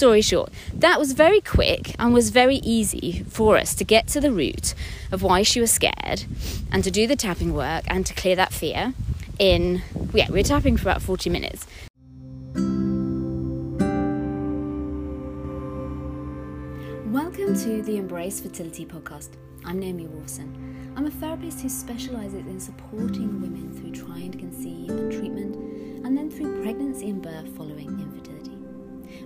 story short, that was very quick and was very easy for us to get to the root of why she was scared and to do the tapping work and to clear that fear in, yeah, we were tapping for about 40 minutes. Welcome to the Embrace Fertility podcast. I'm Naomi Wolfson. I'm a therapist who specialises in supporting women through trying to conceive and treatment, and then through pregnancy and birth following.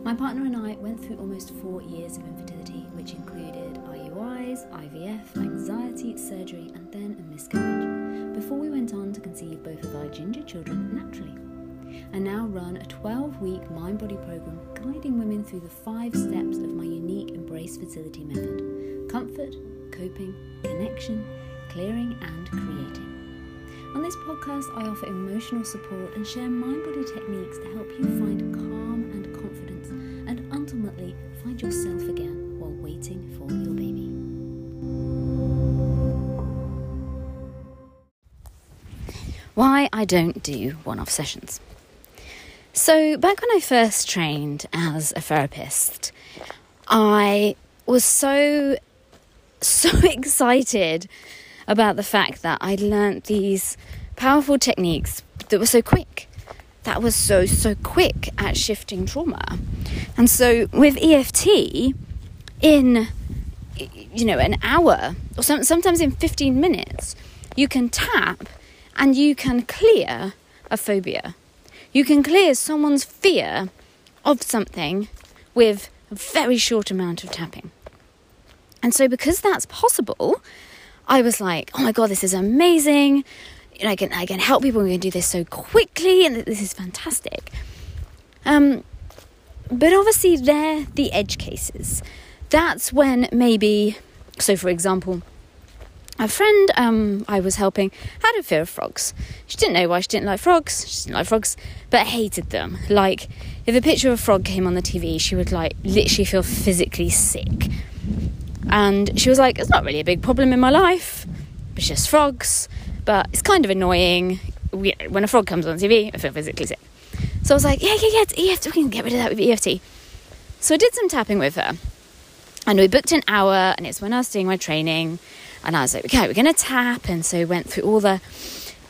My partner and I went through almost four years of infertility, which included IUIs, IVF, anxiety, surgery, and then a miscarriage, before we went on to conceive both of our ginger children naturally. I now run a 12 week mind body program guiding women through the five steps of my unique Embrace Fertility method comfort, coping, connection, clearing, and creating. On this podcast, I offer emotional support and share mind body techniques to help you find calm Why I don't do one off sessions. So, back when I first trained as a therapist, I was so, so excited about the fact that I'd learnt these powerful techniques that were so quick. That was so, so quick at shifting trauma. And so, with EFT, in you know an hour or some, sometimes in 15 minutes you can tap and you can clear a phobia you can clear someone's fear of something with a very short amount of tapping. And so, because that's possible, I was like, oh my God, this is amazing. You know, I, can, I can help people, we can do this so quickly, and this is fantastic. Um, but obviously, they're the edge cases. That's when maybe, so for example, a friend um, I was helping had a fear of frogs. She didn't know why she didn't like frogs. She didn't like frogs, but hated them. Like, if a picture of a frog came on the TV, she would like literally feel physically sick. And she was like, "It's not really a big problem in my life. It's just frogs, but it's kind of annoying. When a frog comes on TV, I feel physically sick." So I was like, "Yeah, yeah, yeah, it's EFT. We can get rid of that with EFT." So I did some tapping with her, and we booked an hour. And it's when I was doing my training and I was like, okay, we're going to tap. And so we went through all the,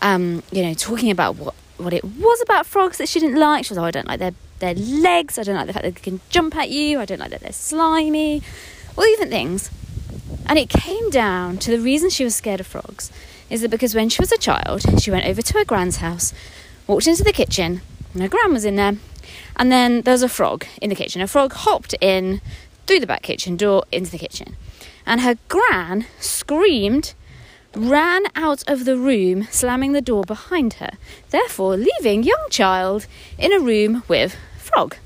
um, you know, talking about what, what it was about frogs that she didn't like. She was, oh, I don't like their, their legs. I don't like the fact that they can jump at you. I don't like that they're slimy. All different things. And it came down to the reason she was scared of frogs is that because when she was a child, she went over to her grand's house, walked into the kitchen, and her gran was in there. And then there was a frog in the kitchen. A frog hopped in through the back kitchen door into the kitchen and her gran screamed, ran out of the room, slamming the door behind her, therefore leaving young child in a room with frog.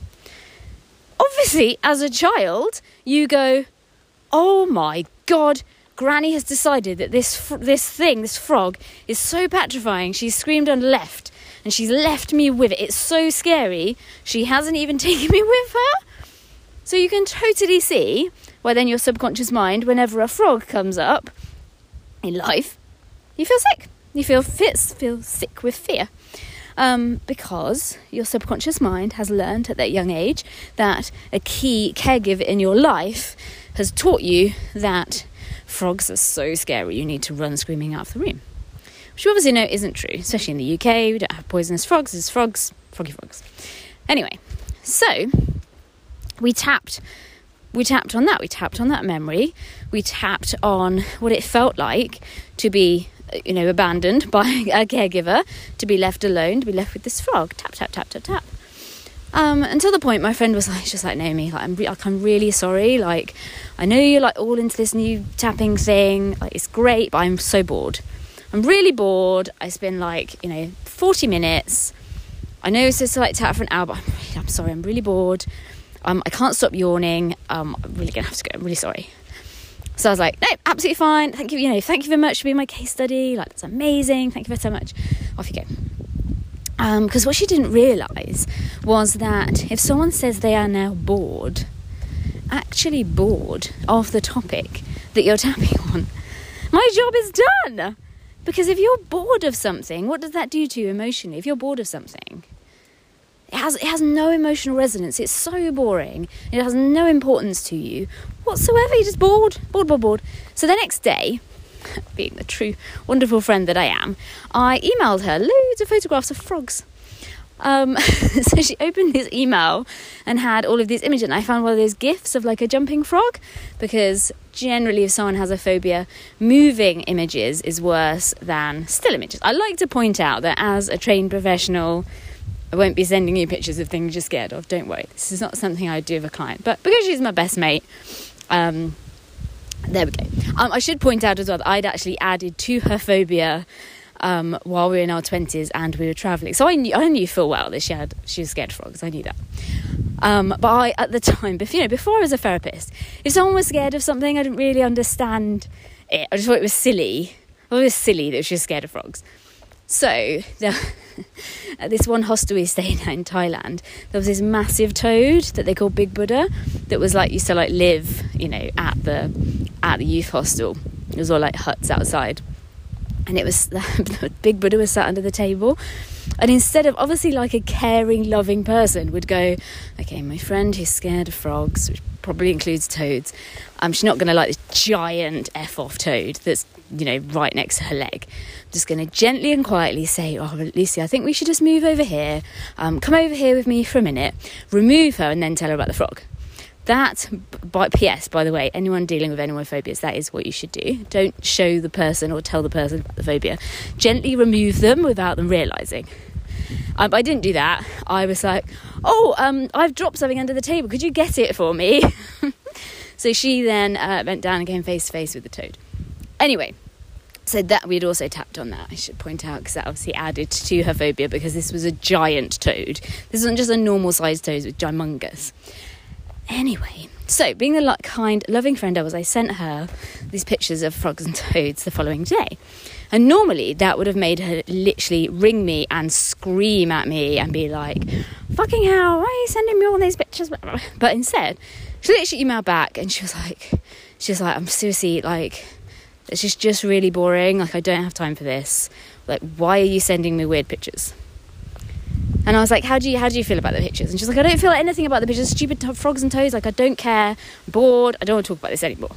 Obviously, as a child, you go, "Oh my god, Granny has decided that this this thing, this frog, is so petrifying. She's screamed and left, and she's left me with it. It's so scary. She hasn't even taken me with her." So you can totally see why then your subconscious mind, whenever a frog comes up in life, you feel sick. You feel fits, feel sick with fear. Um, because your subconscious mind has learned at that young age that a key caregiver in your life has taught you that frogs are so scary you need to run screaming out of the room. Which you obviously know isn't true, especially in the UK. We don't have poisonous frogs, there's frogs, froggy frogs. Anyway, so we tapped we tapped on that. We tapped on that memory. We tapped on what it felt like to be, you know, abandoned by a caregiver, to be left alone, to be left with this frog. Tap, tap, tap, tap, tap. Um, until the point my friend was like, just like Naomi, like I'm, re- like I'm really sorry. Like I know you're like all into this new tapping thing. Like it's great, but I'm so bored. I'm really bored. I spend like you know 40 minutes. I know it's just like tap for an hour, but I'm, I'm sorry. I'm really bored. Um, I can't stop yawning. Um, I'm really gonna have to go. I'm really sorry. So I was like, no, absolutely fine. Thank you. You know, thank you very much for being my case study. Like that's amazing. Thank you very so much. Off you go. Because um, what she didn't realise was that if someone says they are now bored, actually bored of the topic that you're tapping on, my job is done. Because if you're bored of something, what does that do to you emotionally? If you're bored of something, It has it has no emotional resonance. It's so boring. It has no importance to you whatsoever. You're just bored, bored, bored, bored. So the next day, being the true wonderful friend that I am, I emailed her loads of photographs of frogs. Um, so she opened this email and had all of these images, and I found one of those gifs of like a jumping frog because generally, if someone has a phobia, moving images is worse than still images. I like to point out that as a trained professional, I won't be sending you pictures of things you're scared of. Don't worry, this is not something I do with a client, but because she's my best mate, um, there we go. Um, I should point out as well that I'd actually added to her phobia um, while we were in our twenties and we were travelling. So I knew I knew full well that she had she was scared of frogs. I knew that. Um, but I at the time, before, you know, before I was a therapist, if someone was scared of something, I didn't really understand it. I just thought it was silly. I thought it was silly that she was scared of frogs. So the, at this one hostel we stayed at in Thailand, there was this massive toad that they called Big Buddha that was like used to like live, you know, at the at the youth hostel. It was all like huts outside and it was big Buddha was sat under the table. And instead of obviously like a caring, loving person would go, okay, my friend who's scared of frogs, which probably includes toads, um, she's not going to like this giant f off toad that's you know right next to her leg. I'm just going to gently and quietly say, oh, Lucy, I think we should just move over here. Um, come over here with me for a minute, remove her, and then tell her about the frog. That, by PS, by the way, anyone dealing with anyone phobias, that is what you should do. Don't show the person or tell the person about the phobia. Gently remove them without them realizing. Um, I didn't do that. I was like, "Oh, um, I've dropped something under the table. Could you get it for me?" so she then uh, went down and came face to face with the toad. Anyway, so that we'd also tapped on that. I should point out because that obviously added to her phobia because this was a giant toad. This wasn't just a normal sized toad; it was gymongous. Anyway, so being the kind, loving friend I was, I sent her these pictures of frogs and toads the following day. And normally that would have made her literally ring me and scream at me and be like, fucking hell, why are you sending me all these pictures? But instead, she literally emailed back and she was like, she was like, I'm seriously like, it's just just really boring. Like, I don't have time for this. Like, why are you sending me weird pictures? And I was like, how do you how do you feel about the pictures? And she's like, I don't feel anything about the pictures. Stupid t- frogs and toads. Like I don't care. I'm bored. I don't want to talk about this anymore.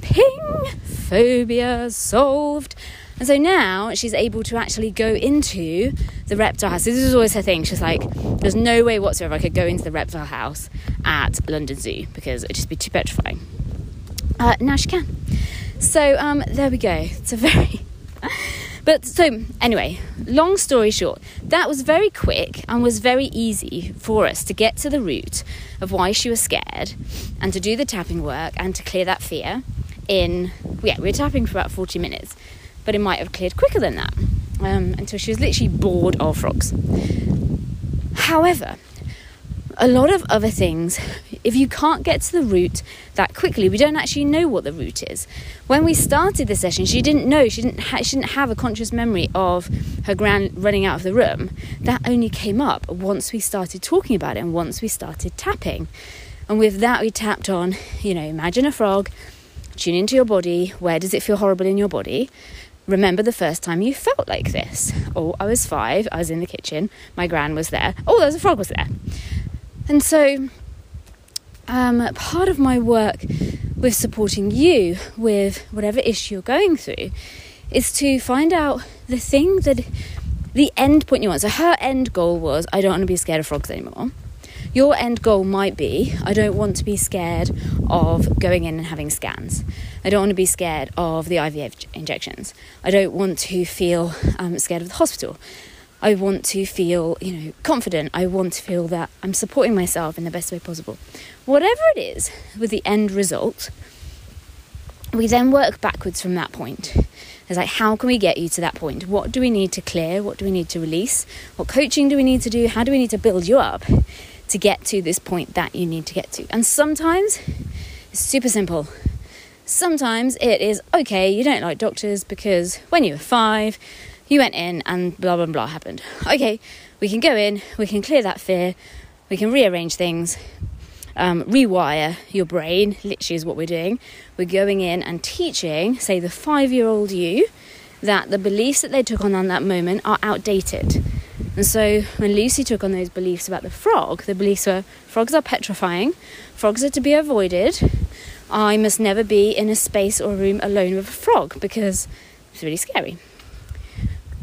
Ping, phobia solved. And so now she's able to actually go into the reptile house. This is always her thing. She's like, there's no way whatsoever I could go into the reptile house at London Zoo because it'd just be too petrifying. Uh, now she can. So um, there we go. It's a very but so, anyway, long story short, that was very quick and was very easy for us to get to the root of why she was scared and to do the tapping work and to clear that fear in, yeah, we were tapping for about 40 minutes, but it might have cleared quicker than that um, until she was literally bored of frogs. However, a lot of other things, if you can't get to the root that quickly, we don't actually know what the root is. When we started the session, she didn't know, she didn't, ha- she didn't have a conscious memory of her grand running out of the room. That only came up once we started talking about it and once we started tapping. And with that, we tapped on, you know, imagine a frog, tune into your body. Where does it feel horrible in your body? Remember the first time you felt like this. Oh, I was five, I was in the kitchen, my gran was there. Oh, there was a frog was there. And so, um, part of my work with supporting you with whatever issue you're going through is to find out the thing that the end point you want. So, her end goal was, I don't want to be scared of frogs anymore. Your end goal might be, I don't want to be scared of going in and having scans. I don't want to be scared of the IVF injections. I don't want to feel um, scared of the hospital. I want to feel, you know, confident. I want to feel that I'm supporting myself in the best way possible. Whatever it is with the end result, we then work backwards from that point. It's like, how can we get you to that point? What do we need to clear? What do we need to release? What coaching do we need to do? How do we need to build you up to get to this point that you need to get to? And sometimes it's super simple. Sometimes it is okay, you don't like doctors because when you were five, you went in and blah blah blah happened. Okay, we can go in, we can clear that fear, we can rearrange things, um, rewire your brain, literally is what we're doing. We're going in and teaching, say, the five year old you, that the beliefs that they took on on that moment are outdated. And so when Lucy took on those beliefs about the frog, the beliefs were frogs are petrifying, frogs are to be avoided. I must never be in a space or room alone with a frog because it's really scary.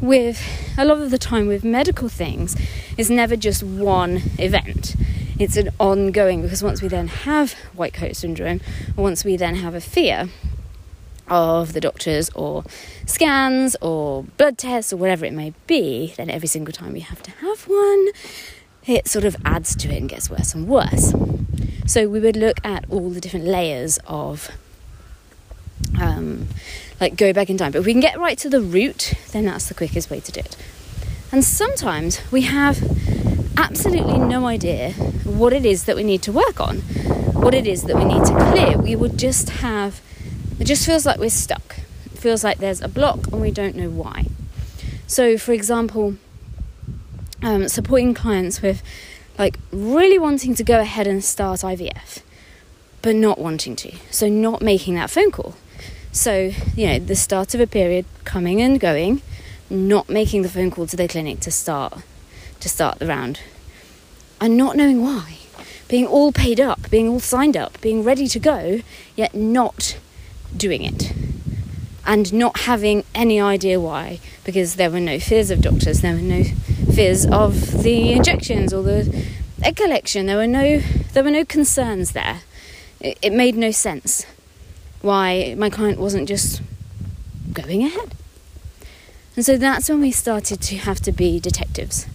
With a lot of the time with medical things, it's never just one event. It's an ongoing because once we then have white coat syndrome, once we then have a fear, of the doctors or scans or blood tests or whatever it may be, then every single time we have to have one, it sort of adds to it and gets worse and worse. So we would look at all the different layers of um, like go back in time. But if we can get right to the root, then that's the quickest way to do it. And sometimes we have absolutely no idea what it is that we need to work on, what it is that we need to clear. We would just have it just feels like we're stuck. It feels like there's a block and we don't know why. So, for example, um, supporting clients with like really wanting to go ahead and start IVF, but not wanting to. So, not making that phone call. So, you know, the start of a period coming and going, not making the phone call to the clinic to start to start the round, and not knowing why. Being all paid up, being all signed up, being ready to go, yet not doing it and not having any idea why because there were no fears of doctors there were no fears of the injections or the egg collection. There were no there were no concerns there. It, it made no sense why my client wasn't just going ahead. And so that's when we started to have to be detectives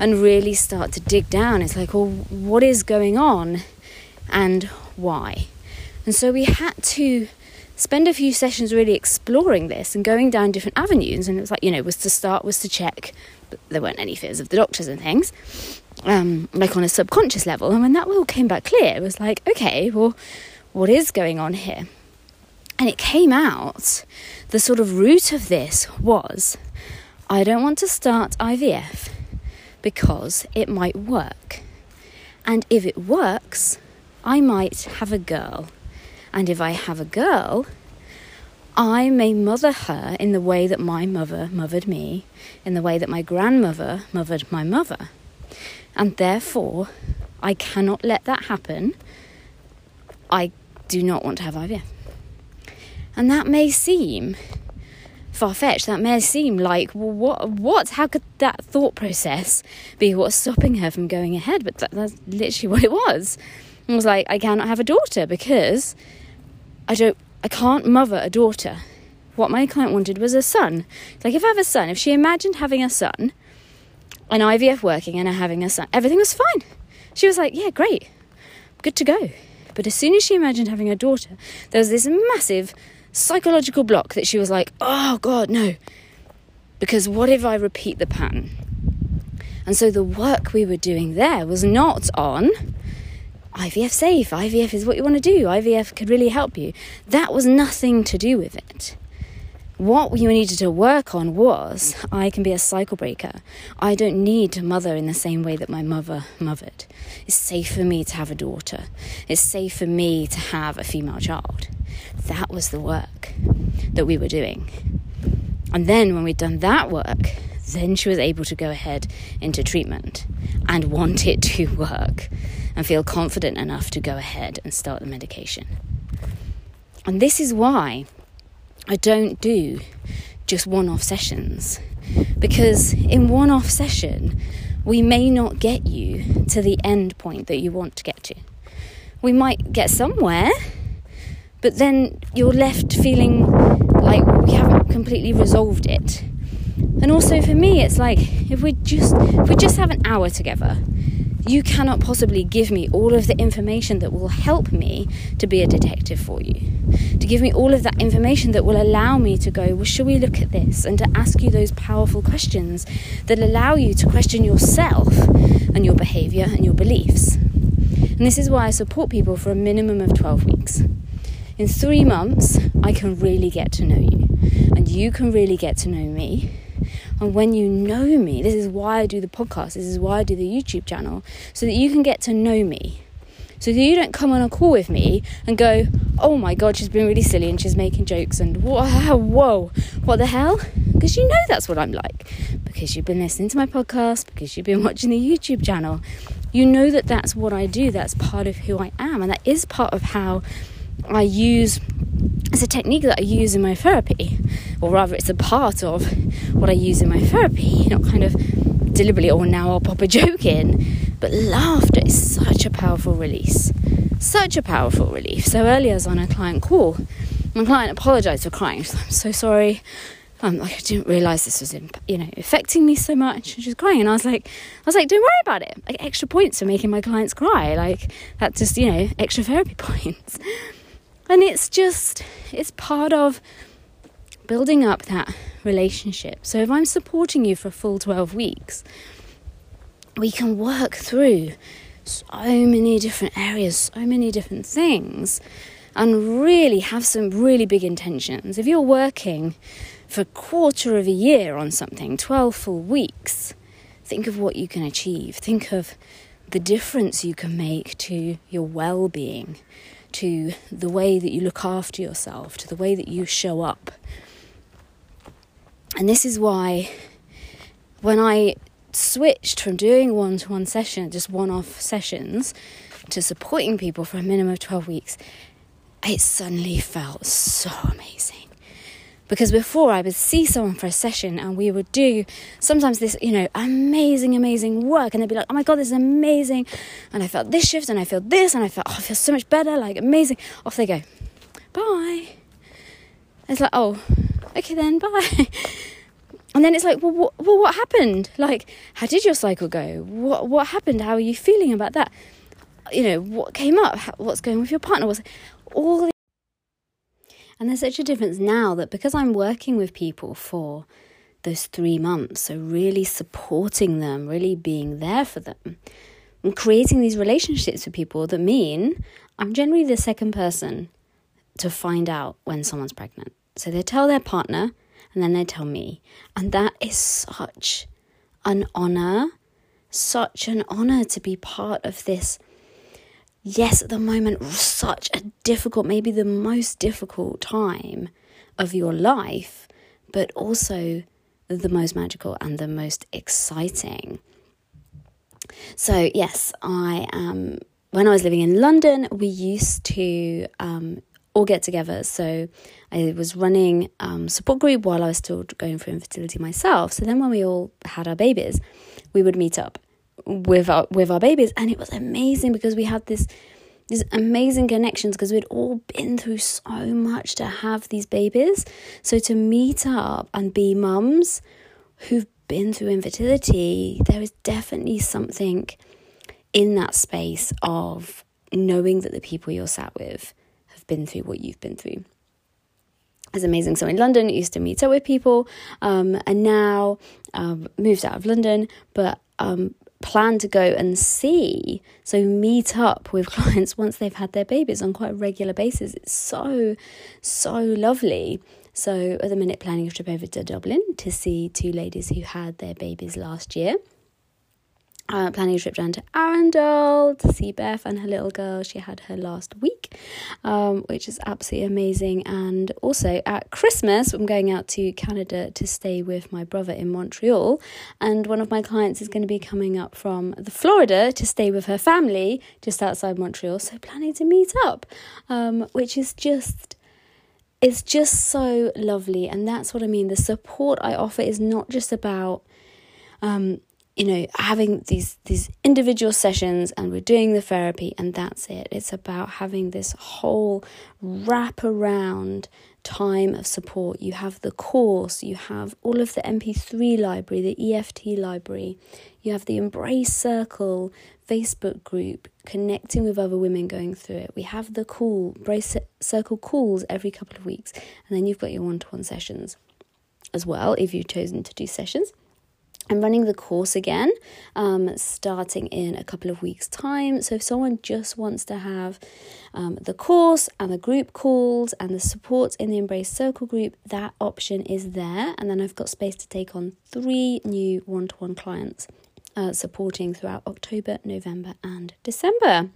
and really start to dig down. It's like well what is going on and why? And so we had to spend a few sessions really exploring this and going down different avenues. And it was like, you know, was to start, was to check, there weren't any fears of the doctors and things, um, like on a subconscious level. And when that all came back clear, it was like, okay, well, what is going on here? And it came out, the sort of root of this was I don't want to start IVF because it might work. And if it works, I might have a girl and if I have a girl, I may mother her in the way that my mother mothered me, in the way that my grandmother mothered my mother. And therefore, I cannot let that happen. I do not want to have IVF. And that may seem far fetched. That may seem like, well, what? What? How could that thought process be what's stopping her from going ahead? But that, that's literally what it was. It was like, I cannot have a daughter because I don't, I can't mother a daughter. What my client wanted was a son. Like if I have a son, if she imagined having a son, an IVF working and her having a son, everything was fine. She was like, yeah, great, good to go. But as soon as she imagined having a daughter, there was this massive psychological block that she was like, oh God, no. Because what if I repeat the pattern? And so the work we were doing there was not on IVF safe, IVF is what you want to do, IVF could really help you. That was nothing to do with it. What you needed to work on was I can be a cycle breaker. I don't need to mother in the same way that my mother mothered. It's safe for me to have a daughter. It's safe for me to have a female child. That was the work that we were doing. And then when we'd done that work, then she was able to go ahead into treatment and want it to work and feel confident enough to go ahead and start the medication. And this is why I don't do just one off sessions. Because in one off session, we may not get you to the end point that you want to get to. We might get somewhere, but then you're left feeling like we haven't completely resolved it. And also for me, it's like if we just if we just have an hour together, you cannot possibly give me all of the information that will help me to be a detective for you. To give me all of that information that will allow me to go, well, should we look at this? And to ask you those powerful questions that allow you to question yourself and your behavior and your beliefs. And this is why I support people for a minimum of 12 weeks. In three months, I can really get to know you, and you can really get to know me and when you know me, this is why I do the podcast, this is why I do the YouTube channel, so that you can get to know me. So that you don't come on a call with me and go, oh my god, she's been really silly and she's making jokes and whoa, whoa what the hell? because you know that's what I'm like. Because you've been listening to my podcast, because you've been watching the YouTube channel. You know that that's what I do, that's part of who I am, and that is part of how I use it's a technique that I use in my therapy, or rather, it's a part of what I use in my therapy, not kind of deliberately, or oh, now I'll pop a joke in. But laughter is such a powerful release, such a powerful relief. So earlier, I was on a client call. My client apologized for crying. She's I'm so sorry. Um, like I didn't realize this was, you know, affecting me so much. And she was crying, and I was like, I was like, don't worry about it. Like extra points for making my clients cry. Like that's just, you know, extra therapy points. And it's just, it's part of building up that relationship. So if I'm supporting you for a full 12 weeks, we can work through so many different areas, so many different things, and really have some really big intentions. If you're working for a quarter of a year on something, 12 full weeks, think of what you can achieve. Think of the difference you can make to your well being to the way that you look after yourself, to the way that you show up. And this is why when I switched from doing one to one session, just one off sessions, to supporting people for a minimum of 12 weeks, it suddenly felt so amazing because before I would see someone for a session and we would do sometimes this, you know, amazing, amazing work, and they'd be like, oh my god, this is amazing. And I felt this shift and I feel this and I felt, oh, I feel so much better, like amazing. Off they go. Bye. It's like, oh, okay then, bye. And then it's like, well, what, well, what happened? Like, how did your cycle go? What, what happened? How are you feeling about that? You know, what came up? How, what's going with your partner? What's all and there's such a difference now that because I'm working with people for those three months, so really supporting them, really being there for them, and creating these relationships with people that mean I'm generally the second person to find out when someone's pregnant. So they tell their partner and then they tell me. And that is such an honor, such an honor to be part of this yes, at the moment, such a difficult, maybe the most difficult time of your life, but also the most magical and the most exciting. So, yes, I am. When I was living in London, we used to um, all get together. So, I was running um, support group while I was still going through infertility myself. So then, when we all had our babies, we would meet up with our with our babies. And it was amazing because we had this these amazing connections because we'd all been through so much to have these babies. So to meet up and be mums who've been through infertility there is definitely something in that space of knowing that the people you're sat with have been through what you've been through. It's amazing. So in London, I used to meet up with people, um, and now um, moved out of London, but um, plan to go and see. So meet up with clients once they've had their babies on quite a regular basis. It's so, so lovely. So at the minute, planning a trip over to Dublin to see two ladies who had their babies last year uh, planning a trip down to Arundel to see Beth and her little girl. She had her last week, um, which is absolutely amazing. And also at Christmas, I'm going out to Canada to stay with my brother in Montreal. And one of my clients is going to be coming up from the Florida to stay with her family just outside Montreal. So planning to meet up, um, which is just it's just so lovely. And that's what I mean. The support I offer is not just about um, you know having these these individual sessions and we're doing the therapy and that's it. It's about having this whole wrap around time of support. You have the course you have all of the mp3 library the eft library you have the embrace circle facebook group connecting with other women going through it. We have the call embrace circle calls every couple of weeks. And then you've got your one-to-one sessions as well if you've chosen to do sessions I'm running the course again, um, starting in a couple of weeks' time. So, if someone just wants to have um, the course and the group calls and the support in the Embrace Circle group, that option is there. And then I've got space to take on three new one to one clients uh, supporting throughout October, November, and December.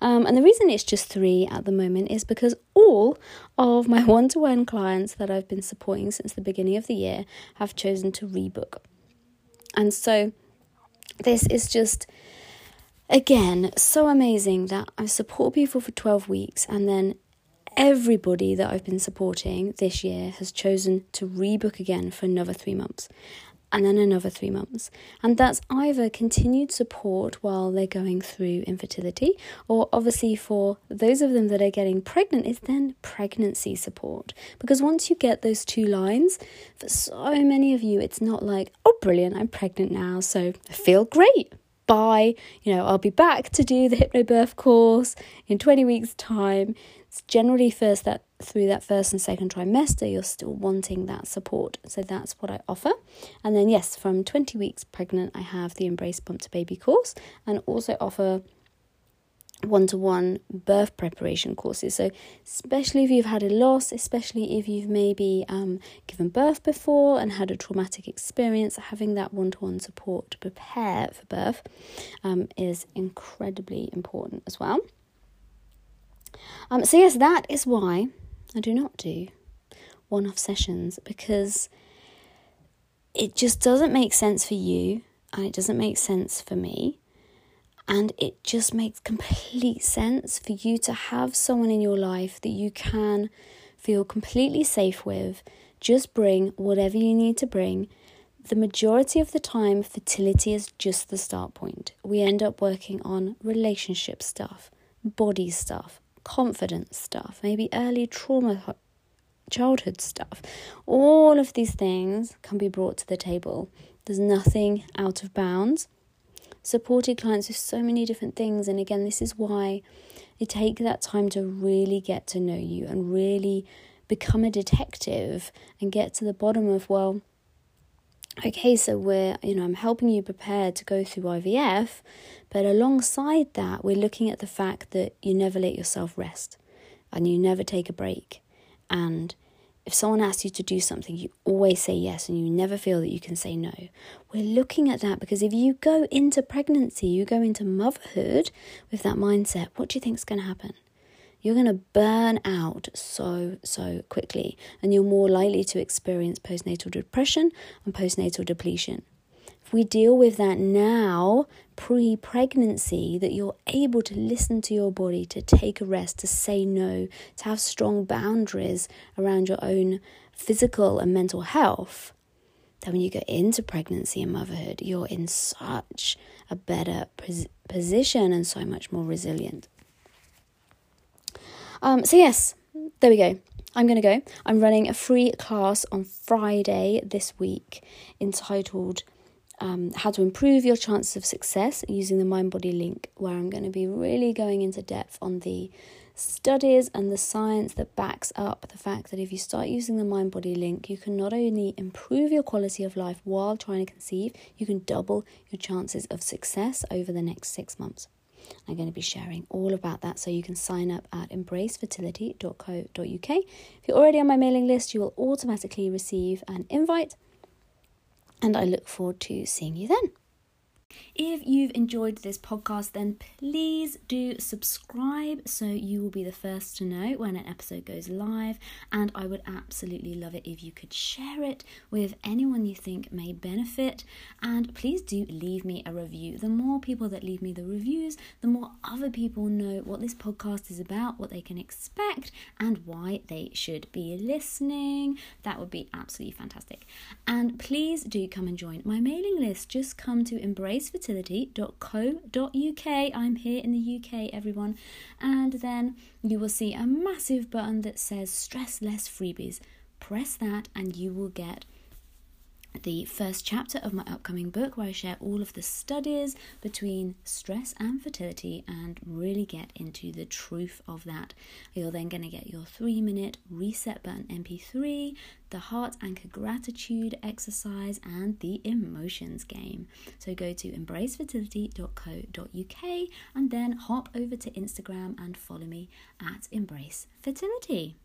Um, and the reason it's just three at the moment is because all of my one to one clients that I've been supporting since the beginning of the year have chosen to rebook. And so this is just, again, so amazing that I support people for 12 weeks and then everybody that I've been supporting this year has chosen to rebook again for another three months and then another three months. And that's either continued support while they're going through infertility, or obviously for those of them that are getting pregnant, it's then pregnancy support. Because once you get those two lines, for so many of you, it's not like, oh, brilliant, I'm pregnant now, so I feel great. Bye. You know, I'll be back to do the hypnobirth course in 20 weeks' time. It's generally first that through that first and second trimester, you're still wanting that support. So that's what I offer. And then, yes, from 20 weeks pregnant, I have the Embrace Bump to Baby course and also offer one to one birth preparation courses. So, especially if you've had a loss, especially if you've maybe um, given birth before and had a traumatic experience, having that one to one support to prepare for birth um, is incredibly important as well. Um, so, yes, that is why I do not do one off sessions because it just doesn't make sense for you and it doesn't make sense for me. And it just makes complete sense for you to have someone in your life that you can feel completely safe with. Just bring whatever you need to bring. The majority of the time, fertility is just the start point. We end up working on relationship stuff, body stuff, confidence stuff, maybe early trauma childhood stuff. All of these things can be brought to the table. There's nothing out of bounds. Supported clients with so many different things, and again, this is why you take that time to really get to know you and really become a detective and get to the bottom of, well, okay, so we're, you know, I'm helping you prepare to go through IVF, but alongside that, we're looking at the fact that you never let yourself rest and you never take a break. And if someone asks you to do something, you always say yes and you never feel that you can say no. We're looking at that because if you go into pregnancy, you go into motherhood with that mindset, what do you think is going to happen? You're going to burn out so, so quickly, and you're more likely to experience postnatal depression and postnatal depletion. If we deal with that now, pre pregnancy, that you're able to listen to your body, to take a rest, to say no, to have strong boundaries around your own physical and mental health, then when you go into pregnancy and motherhood, you're in such a better position and so much more resilient. Um, so, yes, there we go. I'm going to go. I'm running a free class on Friday this week entitled um, How to Improve Your Chances of Success using the Mind Body Link, where I'm going to be really going into depth on the studies and the science that backs up the fact that if you start using the mind body link, you can not only improve your quality of life while trying to conceive, you can double your chances of success over the next six months. I'm going to be sharing all about that so you can sign up at embracefertility.co.uk. If you're already on my mailing list, you will automatically receive an invite, and I look forward to seeing you then. If you've enjoyed this podcast, then please do subscribe so you will be the first to know when an episode goes live. And I would absolutely love it if you could share it with anyone you think may benefit. And please do leave me a review. The more people that leave me the reviews, the more other people know what this podcast is about, what they can expect, and why they should be listening. That would be absolutely fantastic. And please do come and join my mailing list. Just come to Embrace gracefertility.co.uk. I'm here in the UK, everyone. And then you will see a massive button that says Stress Less Freebies. Press that, and you will get the first chapter of my upcoming book where I share all of the studies between stress and fertility and really get into the truth of that. You're then going to get your three minute reset button MP3, the heart anchor gratitude exercise, and the emotions game. So go to embracefertility.co.uk and then hop over to Instagram and follow me at Embrace Fertility.